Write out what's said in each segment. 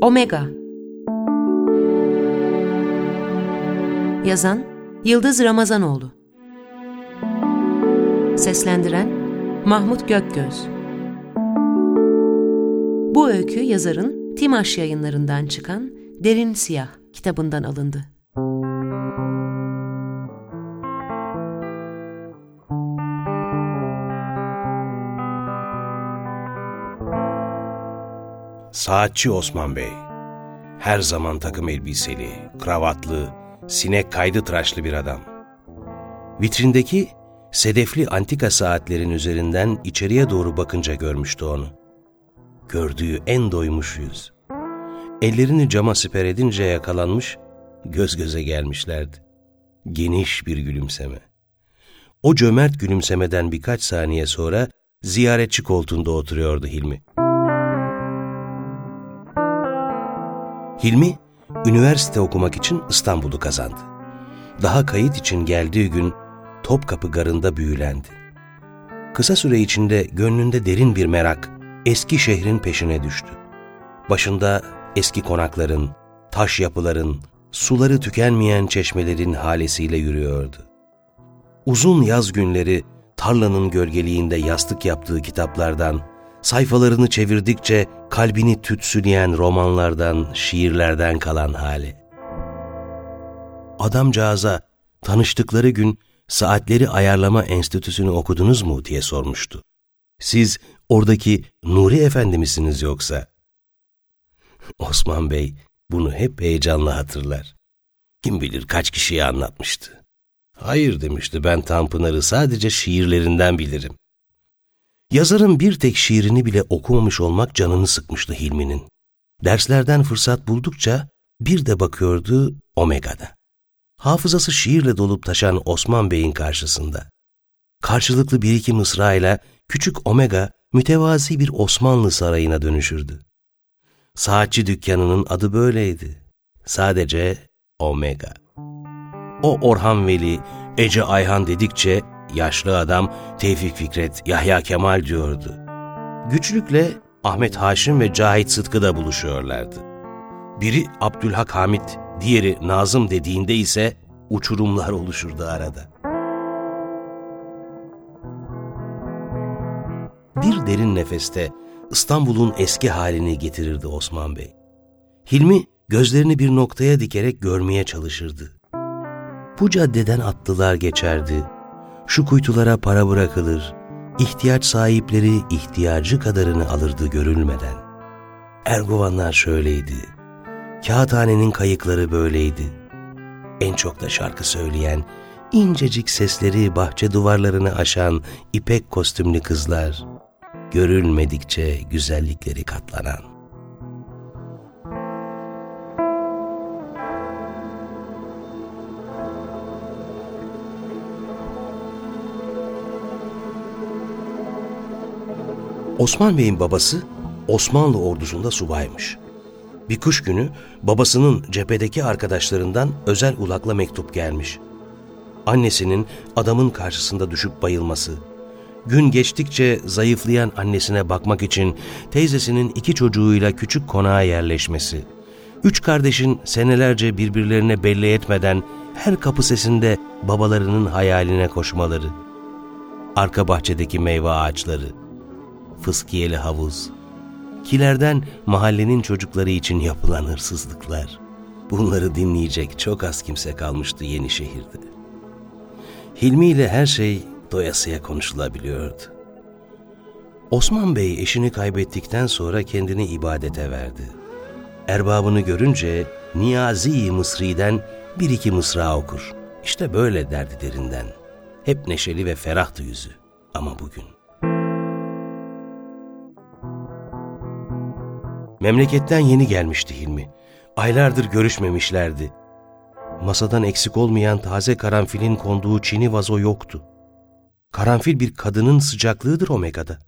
Omega. Yazan Yıldız Ramazanoğlu. Seslendiren Mahmut Gökgöz. Bu öykü yazarın Timaş yayınlarından çıkan Derin Siyah kitabından alındı. Saatçi Osman Bey. Her zaman takım elbiseli, kravatlı, sinek kaydı tıraşlı bir adam. Vitrindeki sedefli antika saatlerin üzerinden içeriye doğru bakınca görmüştü onu. Gördüğü en doymuş yüz. Ellerini cama siper edince yakalanmış, göz göze gelmişlerdi. Geniş bir gülümseme. O cömert gülümsemeden birkaç saniye sonra ziyaretçi koltuğunda oturuyordu Hilmi. Hilmi, üniversite okumak için İstanbul'u kazandı. Daha kayıt için geldiği gün Topkapı Garı'nda büyülendi. Kısa süre içinde gönlünde derin bir merak, eski şehrin peşine düştü. Başında eski konakların, taş yapıların, suları tükenmeyen çeşmelerin halesiyle yürüyordu. Uzun yaz günleri tarlanın gölgeliğinde yastık yaptığı kitaplardan, sayfalarını çevirdikçe kalbini tütsüleyen romanlardan, şiirlerden kalan hali. Adamcağıza tanıştıkları gün Saatleri Ayarlama Enstitüsü'nü okudunuz mu diye sormuştu. Siz oradaki Nuri Efendi misiniz yoksa? Osman Bey bunu hep heyecanla hatırlar. Kim bilir kaç kişiye anlatmıştı. Hayır demişti ben Tanpınar'ı sadece şiirlerinden bilirim. Yazarın bir tek şiirini bile okumamış olmak canını sıkmıştı Hilmi'nin. Derslerden fırsat buldukça bir de bakıyordu Omega'da. Hafızası şiirle dolup taşan Osman Bey'in karşısında. Karşılıklı bir iki mısrayla küçük Omega mütevazi bir Osmanlı sarayına dönüşürdü. Saatçi dükkanının adı böyleydi. Sadece Omega. O Orhan Veli, Ece Ayhan dedikçe yaşlı adam Tevfik Fikret, Yahya Kemal diyordu. Güçlükle Ahmet Haşim ve Cahit Sıtkı da buluşuyorlardı. Biri Abdülhak Hamit, diğeri Nazım dediğinde ise uçurumlar oluşurdu arada. Bir derin nefeste İstanbul'un eski halini getirirdi Osman Bey. Hilmi gözlerini bir noktaya dikerek görmeye çalışırdı. Bu caddeden atlılar geçerdi, şu kuytulara para bırakılır, ihtiyaç sahipleri ihtiyacı kadarını alırdı görülmeden. Erguvanlar şöyleydi, kağıthanenin kayıkları böyleydi. En çok da şarkı söyleyen, incecik sesleri bahçe duvarlarını aşan ipek kostümlü kızlar, görülmedikçe güzellikleri katlanan. Osman Bey'in babası Osmanlı ordusunda subaymış. Bir kış günü babasının cephedeki arkadaşlarından özel ulakla mektup gelmiş. Annesinin adamın karşısında düşüp bayılması, gün geçtikçe zayıflayan annesine bakmak için teyzesinin iki çocuğuyla küçük konağa yerleşmesi, üç kardeşin senelerce birbirlerine belli etmeden her kapı sesinde babalarının hayaline koşmaları, arka bahçedeki meyve ağaçları, fıskiyeli havuz, kilerden mahallenin çocukları için yapılan hırsızlıklar. Bunları dinleyecek çok az kimse kalmıştı yeni şehirde. Hilmi ile her şey doyasıya konuşulabiliyordu. Osman Bey eşini kaybettikten sonra kendini ibadete verdi. Erbabını görünce Niyazi Mısri'den bir iki mısra okur. İşte böyle derdi derinden. Hep neşeli ve ferahtı yüzü. Ama bugün Memleketten yeni gelmişti Hilmi. Aylardır görüşmemişlerdi. Masadan eksik olmayan taze karanfilin konduğu çini vazo yoktu. Karanfil bir kadının sıcaklığıdır Omega'da.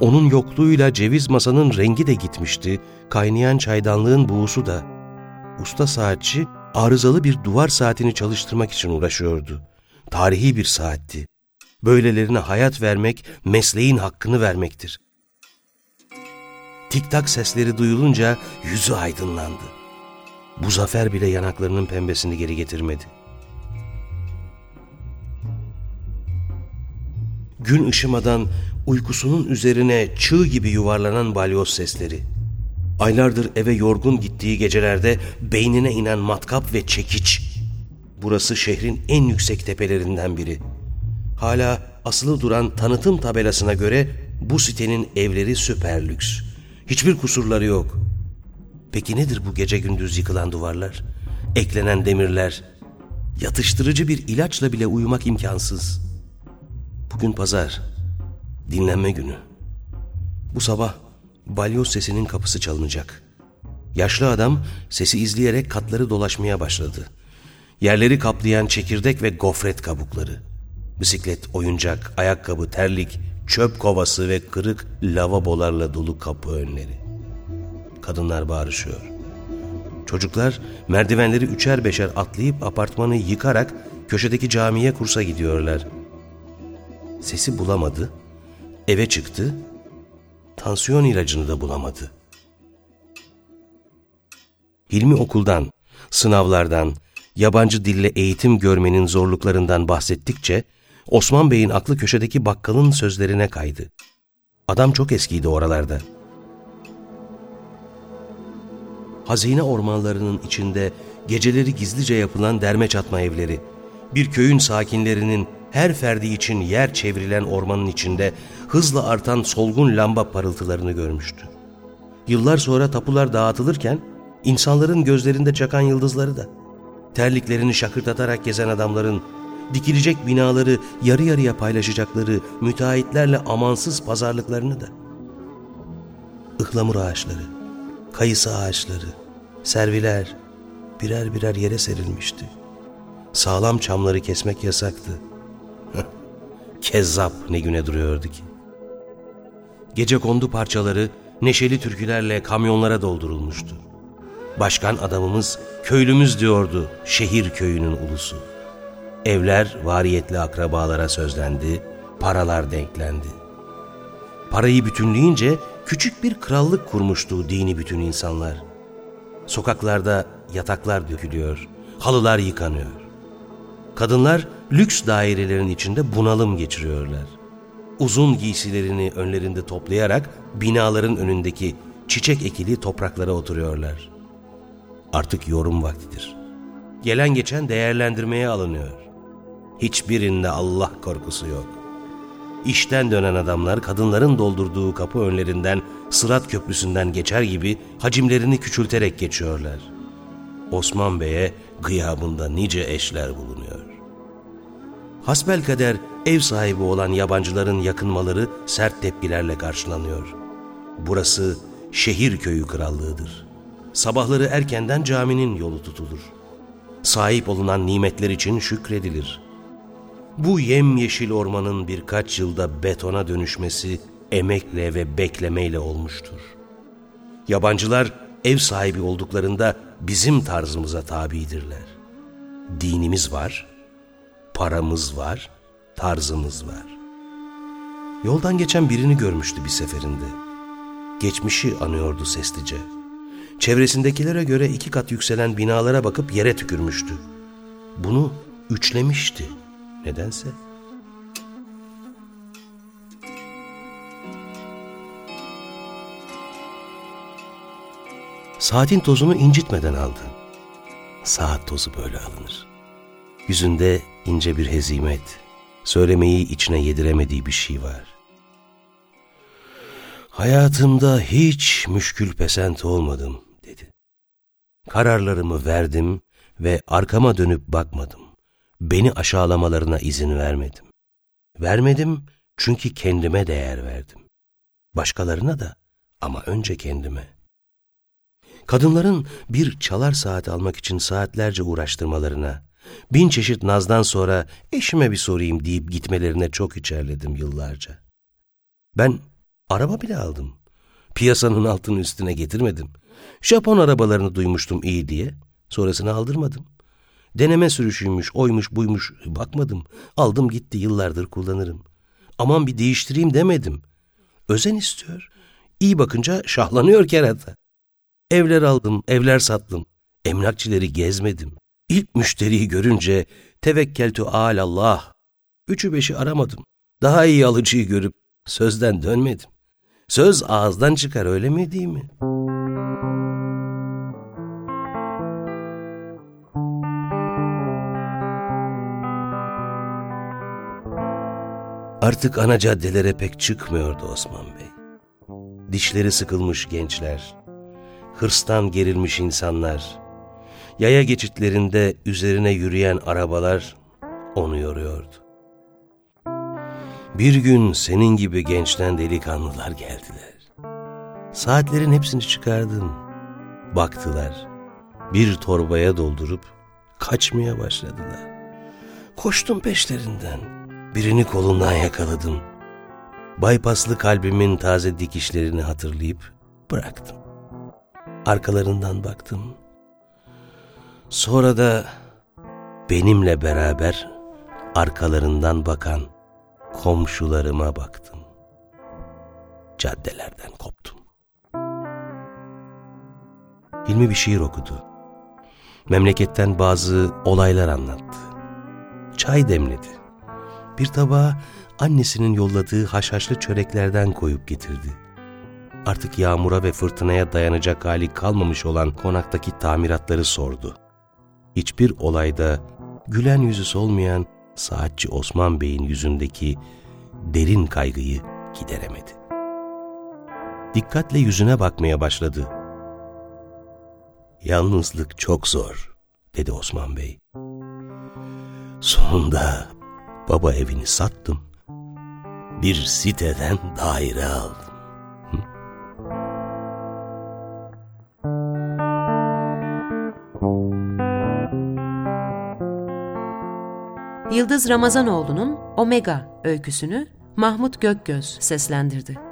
Onun yokluğuyla ceviz masanın rengi de gitmişti, kaynayan çaydanlığın buğusu da. Usta saatçi arızalı bir duvar saatini çalıştırmak için uğraşıyordu. Tarihi bir saatti. Böylelerine hayat vermek, mesleğin hakkını vermektir Tik tak sesleri duyulunca yüzü aydınlandı. Bu zafer bile yanaklarının pembesini geri getirmedi. Gün ışımadan uykusunun üzerine çığ gibi yuvarlanan balyoz sesleri. Aylardır eve yorgun gittiği gecelerde beynine inen matkap ve çekiç. Burası şehrin en yüksek tepelerinden biri. Hala asılı duran tanıtım tabelasına göre bu sitenin evleri süper lüks. Hiçbir kusurları yok. Peki nedir bu gece gündüz yıkılan duvarlar? Eklenen demirler? Yatıştırıcı bir ilaçla bile uyumak imkansız. Bugün pazar. Dinlenme günü. Bu sabah balyoz sesinin kapısı çalınacak. Yaşlı adam sesi izleyerek katları dolaşmaya başladı. Yerleri kaplayan çekirdek ve gofret kabukları. Bisiklet, oyuncak, ayakkabı, terlik, çöp kovası ve kırık lavabolarla dolu kapı önleri. Kadınlar bağırışıyor. Çocuklar merdivenleri üçer beşer atlayıp apartmanı yıkarak köşedeki camiye kursa gidiyorlar. Sesi bulamadı, eve çıktı, tansiyon ilacını da bulamadı. Hilmi okuldan, sınavlardan, yabancı dille eğitim görmenin zorluklarından bahsettikçe Osman Bey'in aklı köşedeki bakkalın sözlerine kaydı. Adam çok eskiydi oralarda. Hazine ormanlarının içinde geceleri gizlice yapılan derme çatma evleri, bir köyün sakinlerinin her ferdi için yer çevrilen ormanın içinde hızla artan solgun lamba parıltılarını görmüştü. Yıllar sonra tapular dağıtılırken insanların gözlerinde çakan yıldızları da, terliklerini şakırtatarak gezen adamların dikilecek binaları yarı yarıya paylaşacakları müteahhitlerle amansız pazarlıklarını da. Ihlamur ağaçları, kayısı ağaçları, serviler birer birer yere serilmişti. Sağlam çamları kesmek yasaktı. Kezzap ne güne duruyordu ki. Gece kondu parçaları neşeli türkülerle kamyonlara doldurulmuştu. Başkan adamımız köylümüz diyordu şehir köyünün ulusu. Evler variyetli akrabalara sözlendi, paralar denklendi. Parayı bütünleyince küçük bir krallık kurmuştu dini bütün insanlar. Sokaklarda yataklar dökülüyor, halılar yıkanıyor. Kadınlar lüks dairelerin içinde bunalım geçiriyorlar. Uzun giysilerini önlerinde toplayarak binaların önündeki çiçek ekili topraklara oturuyorlar. Artık yorum vaktidir. Gelen geçen değerlendirmeye alınıyor. Hiçbirinde Allah korkusu yok. İşten dönen adamlar kadınların doldurduğu kapı önlerinden Sırat Köprüsü'nden geçer gibi hacimlerini küçülterek geçiyorlar. Osman Bey'e gıyabında nice eşler bulunuyor. Hasbel kader ev sahibi olan yabancıların yakınmaları sert tepkilerle karşılanıyor. Burası şehir köyü krallığıdır. Sabahları erkenden caminin yolu tutulur. Sahip olunan nimetler için şükredilir. Bu yemyeşil ormanın birkaç yılda betona dönüşmesi emekle ve beklemeyle olmuştur. Yabancılar ev sahibi olduklarında bizim tarzımıza tabidirler. Dinimiz var, paramız var, tarzımız var. Yoldan geçen birini görmüştü bir seferinde. Geçmişi anıyordu seslice. Çevresindekilere göre iki kat yükselen binalara bakıp yere tükürmüştü. Bunu üçlemişti nedense. Saatin tozunu incitmeden aldı. Saat tozu böyle alınır. Yüzünde ince bir hezimet, söylemeyi içine yediremediği bir şey var. Hayatımda hiç müşkül pesent olmadım, dedi. Kararlarımı verdim ve arkama dönüp bakmadım. Beni aşağılamalarına izin vermedim. Vermedim çünkü kendime değer verdim. Başkalarına da ama önce kendime. Kadınların bir çalar saat almak için saatlerce uğraştırmalarına, bin çeşit nazdan sonra eşime bir sorayım deyip gitmelerine çok içerledim yıllarca. Ben araba bile aldım. Piyasanın altını üstüne getirmedim. Japon arabalarını duymuştum iyi diye. Sonrasını aldırmadım. Deneme sürüşüymüş, oymuş, buymuş. Bakmadım. Aldım gitti yıllardır kullanırım. Aman bir değiştireyim demedim. Özen istiyor. İyi bakınca şahlanıyor kerata. Evler aldım, evler sattım. Emlakçileri gezmedim. İlk müşteriyi görünce tevekkeltü alallah. Üçü beşi aramadım. Daha iyi alıcıyı görüp sözden dönmedim. Söz ağızdan çıkar öyle mi değil mi? Artık ana caddelere pek çıkmıyordu Osman Bey. Dişleri sıkılmış gençler, hırstan gerilmiş insanlar, yaya geçitlerinde üzerine yürüyen arabalar onu yoruyordu. Bir gün senin gibi gençten delikanlılar geldiler. Saatlerin hepsini çıkardım. Baktılar. Bir torbaya doldurup kaçmaya başladılar. Koştum peşlerinden. Birini kolundan yakaladım. Bypasslı kalbimin taze dikişlerini hatırlayıp bıraktım. Arkalarından baktım. Sonra da benimle beraber arkalarından bakan komşularıma baktım. Caddelerden koptum. Hilmi bir şiir okudu. Memleketten bazı olaylar anlattı. Çay demledi. Bir tabağa annesinin yolladığı haşhaşlı çöreklerden koyup getirdi. Artık yağmura ve fırtınaya dayanacak hali kalmamış olan konaktaki tamiratları sordu. Hiçbir olayda gülen yüzü solmayan saatçi Osman Bey'in yüzündeki derin kaygıyı gideremedi. Dikkatle yüzüne bakmaya başladı. Yalnızlık çok zor, dedi Osman Bey. Sonunda baba evini sattım. Bir siteden daire aldım. Yıldız Ramazanoğlu'nun Omega öyküsünü Mahmut Gökgöz seslendirdi.